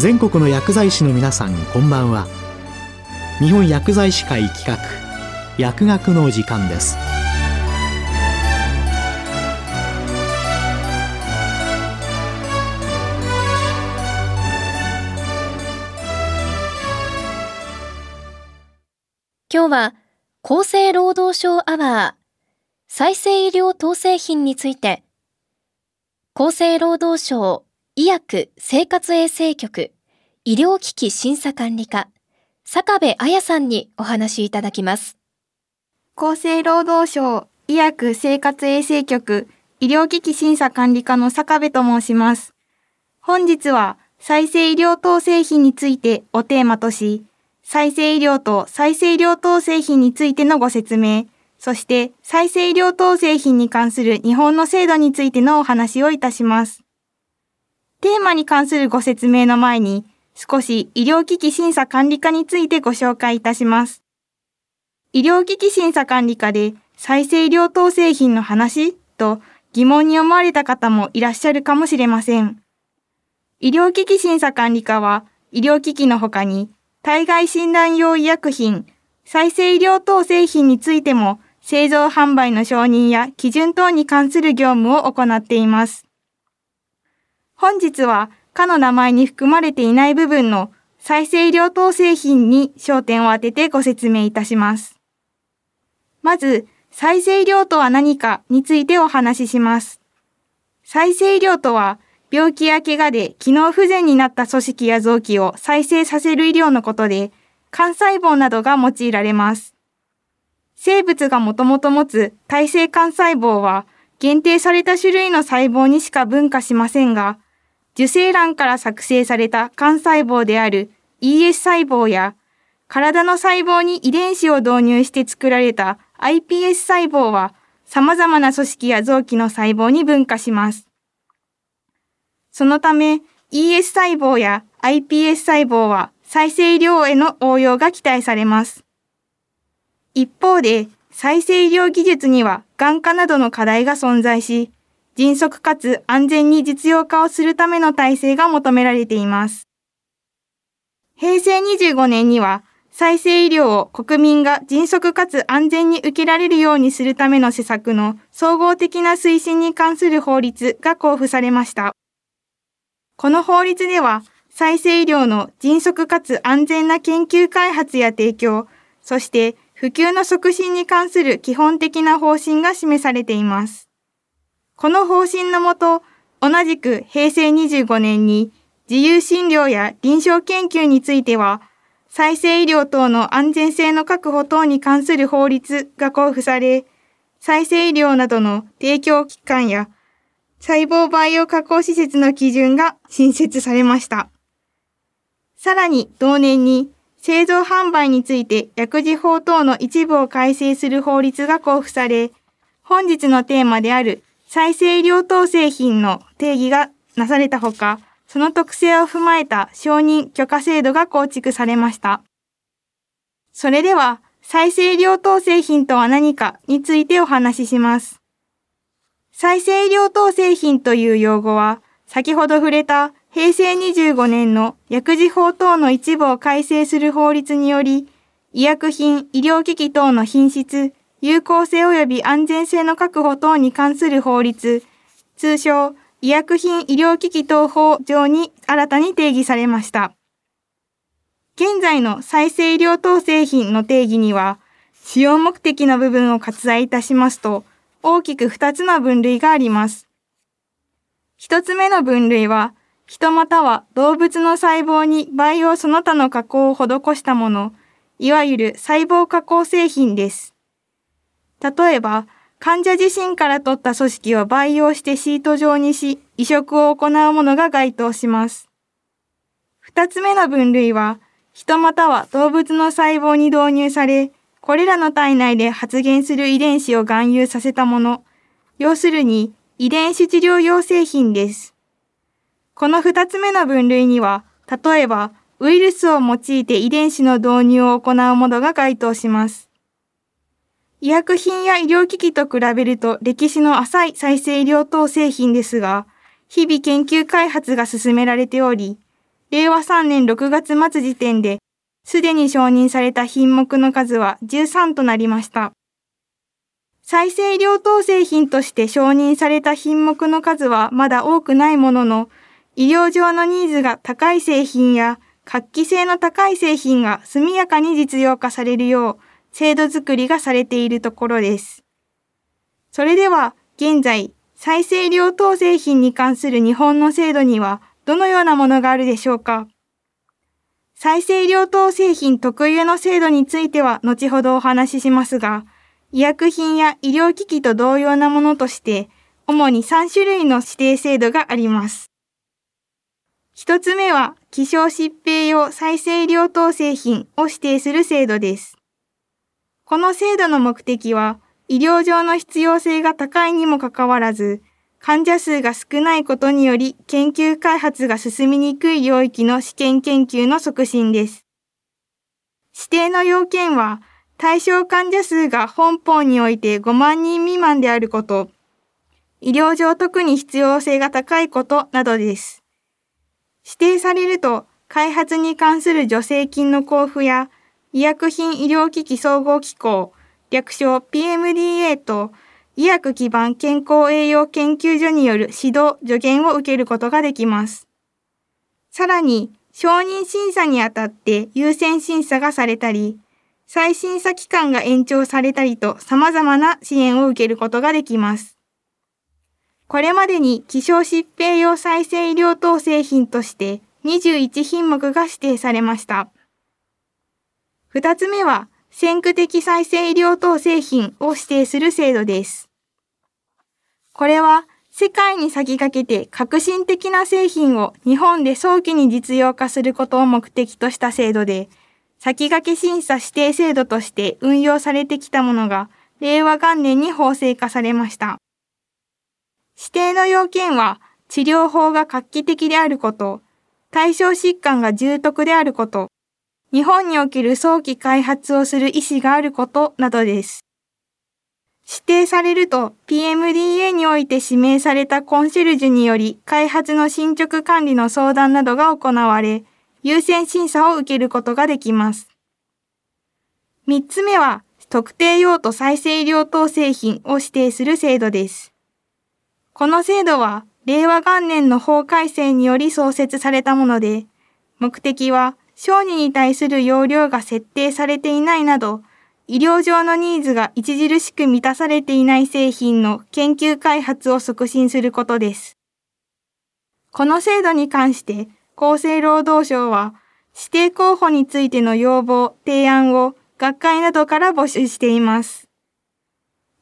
全国の薬剤師の皆さんこんばんは。日本薬剤師会企画薬学の時間です。今日は厚生労働省アワー再生医療統制品について厚生労働省医薬生活衛生局医療機器審査管理課坂部彩さんにお話しいただきます厚生労働省医薬生活衛生局医療機器審査管理課の坂部と申します本日は再生医療統制品についてをテーマとし再生医療と再生医療統制品についてのご説明、そして再生医療統制品に関する日本の制度についてのお話をいたします。テーマに関するご説明の前に、少し医療機器審査管理課についてご紹介いたします。医療機器審査管理課で再生医療統制品の話と疑問に思われた方もいらっしゃるかもしれません。医療機器審査管理課は医療機器の他に体外診断用医薬品、再生医療等製品についても製造販売の承認や基準等に関する業務を行っています。本日は、かの名前に含まれていない部分の再生医療等製品に焦点を当ててご説明いたします。まず、再生医療とは何かについてお話しします。再生医療とは、病気や怪我で機能不全になった組織や臓器を再生させる医療のことで、幹細胞などが用いられます。生物がもともと持つ耐性幹細胞は、限定された種類の細胞にしか分化しませんが、受精卵から作成された幹細胞である ES 細胞や、体の細胞に遺伝子を導入して作られた iPS 細胞は、様々な組織や臓器の細胞に分化します。そのため ES 細胞や iPS 細胞は再生医療への応用が期待されます。一方で再生医療技術には眼科などの課題が存在し、迅速かつ安全に実用化をするための体制が求められています。平成25年には再生医療を国民が迅速かつ安全に受けられるようにするための施策の総合的な推進に関する法律が交付されました。この法律では、再生医療の迅速かつ安全な研究開発や提供、そして普及の促進に関する基本的な方針が示されています。この方針のもと、同じく平成25年に自由診療や臨床研究については、再生医療等の安全性の確保等に関する法律が交付され、再生医療などの提供機関や細胞培養加工施設の基準が新設されました。さらに同年に製造販売について薬事法等の一部を改正する法律が交付され、本日のテーマである再生医療等製品の定義がなされたほか、その特性を踏まえた承認許可制度が構築されました。それでは、再生医療等製品とは何かについてお話しします。再生医療等製品という用語は、先ほど触れた平成25年の薬事法等の一部を改正する法律により、医薬品、医療機器等の品質、有効性及び安全性の確保等に関する法律、通称、医薬品医療機器等法上に新たに定義されました。現在の再生医療等製品の定義には、使用目的の部分を割愛いたしますと、大きく2つの分類があります。1つ目の分類は、人または動物の細胞に培養その他の加工を施したもの、いわゆる細胞加工製品です。例えば、患者自身から取った組織を培養してシート状にし、移植を行うものが該当します。二つ目の分類は、人または動物の細胞に導入され、これらの体内で発現する遺伝子を含有させたもの、要するに遺伝子治療用製品です。この二つ目の分類には、例えばウイルスを用いて遺伝子の導入を行うものが該当します。医薬品や医療機器と比べると歴史の浅い再生医療等製品ですが、日々研究開発が進められており、令和3年6月末時点で、すでに承認された品目の数は13となりました。再生医療等製品として承認された品目の数はまだ多くないものの、医療上のニーズが高い製品や活気性の高い製品が速やかに実用化されるよう制度づくりがされているところです。それでは現在再生医療等製品に関する日本の制度にはどのようなものがあるでしょうか？再生医療等製品特有の制度については後ほどお話ししますが、医薬品や医療機器と同様なものとして、主に3種類の指定制度があります。一つ目は、希少疾病用再生医療等製品を指定する制度です。この制度の目的は、医療上の必要性が高いにもかかわらず、患者数が少ないことにより研究開発が進みにくい領域の試験研究の促進です。指定の要件は、対象患者数が本邦において5万人未満であること、医療上特に必要性が高いことなどです。指定されると、開発に関する助成金の交付や、医薬品医療機器総合機構、略称 PMDA と医薬基盤健康栄養研究所による指導、助言を受けることができます。さらに、承認審査にあたって優先審査がされたり、再審査期間が延長されたりと様々な支援を受けることができます。これまでに希少疾病用再生医療等製品として21品目が指定されました。二つ目は先駆的再生医療等製品を指定する制度です。これは世界に先駆けて革新的な製品を日本で早期に実用化することを目的とした制度で、先駆け審査指定制度として運用されてきたものが令和元年に法制化されました。指定の要件は治療法が画期的であること、対象疾患が重篤であること、日本における早期開発をする意思があることなどです。指定されると PMDA において指名されたコンシェルジュにより開発の進捗管理の相談などが行われ、優先審査を受けることができます。三つ目は、特定用途再生医療等製品を指定する制度です。この制度は、令和元年の法改正により創設されたもので、目的は小児に対する容量が設定されていないなど、医療上のニーズが著しく満たされていない製品の研究開発を促進することです。この制度に関して厚生労働省は指定候補についての要望、提案を学会などから募集しています。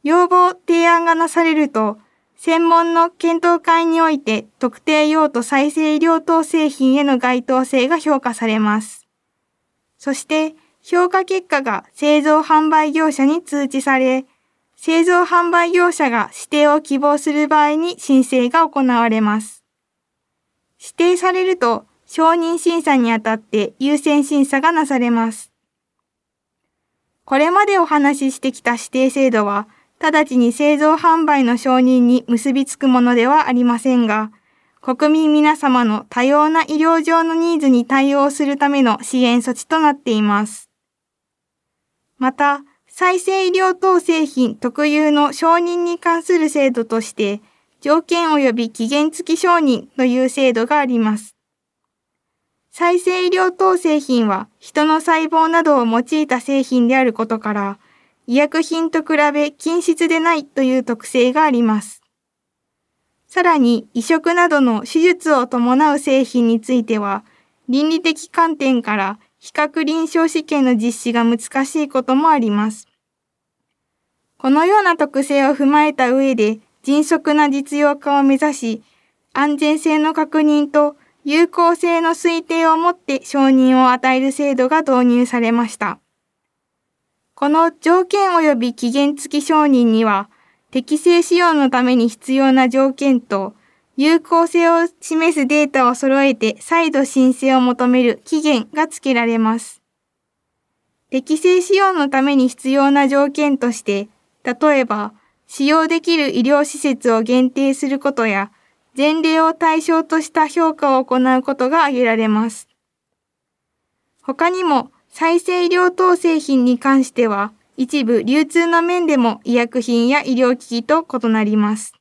要望、提案がなされると専門の検討会において特定用途再生医療等製品への該当性が評価されます。そして、評価結果が製造販売業者に通知され、製造販売業者が指定を希望する場合に申請が行われます。指定されると承認審査にあたって優先審査がなされます。これまでお話ししてきた指定制度は、直ちに製造販売の承認に結びつくものではありませんが、国民皆様の多様な医療上のニーズに対応するための支援措置となっています。また、再生医療等製品特有の承認に関する制度として、条件及び期限付き承認という制度があります。再生医療等製品は人の細胞などを用いた製品であることから、医薬品と比べ均質でないという特性があります。さらに移植などの手術を伴う製品については、倫理的観点から比較臨床試験の実施が難しいこともあります。このような特性を踏まえた上で、迅速な実用化を目指し、安全性の確認と有効性の推定をもって承認を与える制度が導入されました。この条件及び期限付き承認には、適正使用のために必要な条件と、有効性を示すデータを揃えて再度申請を求める期限が付けられます。適正使用のために必要な条件として、例えば、使用できる医療施設を限定することや、前例を対象とした評価を行うことが挙げられます。他にも再生医療等製品に関しては一部流通の面でも医薬品や医療機器と異なります。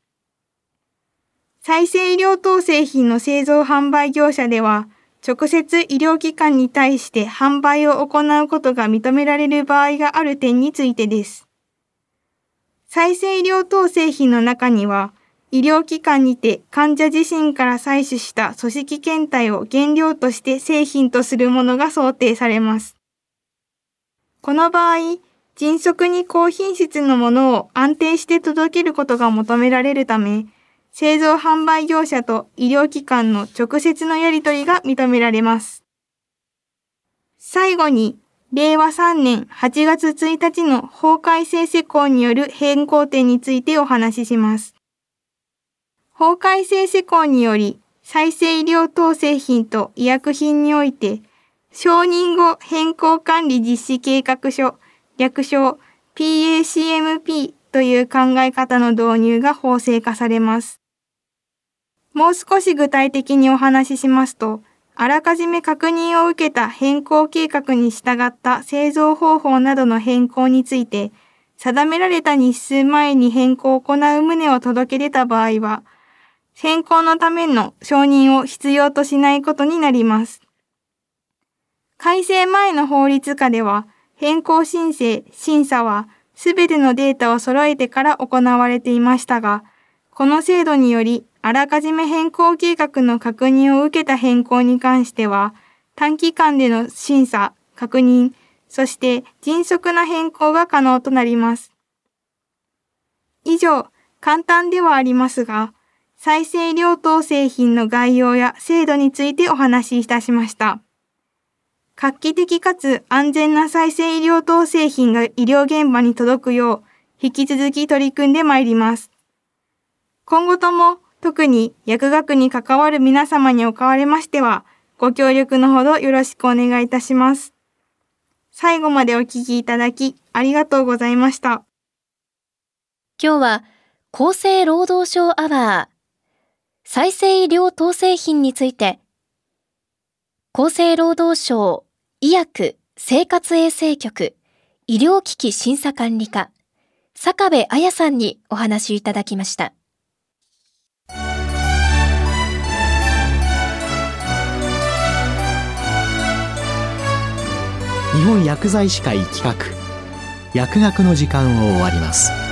再生医療等製品の製造販売業者では直接医療機関に対して販売を行うことが認められる場合がある点についてです。再生医療等製品の中には医療機関にて患者自身から採取した組織検体を原料として製品とするものが想定されます。この場合、迅速に高品質のものを安定して届けることが求められるため、製造販売業者と医療機関の直接のやり取りが認められます。最後に、令和3年8月1日の法改正施行による変更点についてお話しします。法改正施行により、再生医療等製品と医薬品において、承認後変更管理実施計画書、略称 PACMP という考え方の導入が法制化されます。もう少し具体的にお話ししますと、あらかじめ確認を受けた変更計画に従った製造方法などの変更について、定められた日数前に変更を行う旨を届け出た場合は、変更のための承認を必要としないことになります。改正前の法律下では、変更申請、審査は、すべてのデータを揃えてから行われていましたが、この制度により、あらかじめ変更計画の確認を受けた変更に関しては、短期間での審査、確認、そして迅速な変更が可能となります。以上、簡単ではありますが、再生医療等製品の概要や制度についてお話しいたしました。画期的かつ安全な再生医療等製品が医療現場に届くよう、引き続き取り組んでまいります。今後とも特に薬学に関わる皆様におかわれましては、ご協力のほどよろしくお願いいたします。最後までお聞きいただきありがとうございました。今日は厚生労働省アワー再生医療等製品について、厚生労働省医薬生活衛生局医療機器審査管理課坂部彩さんにお話いただきました。日本薬剤師会企画薬学の時間を終わります。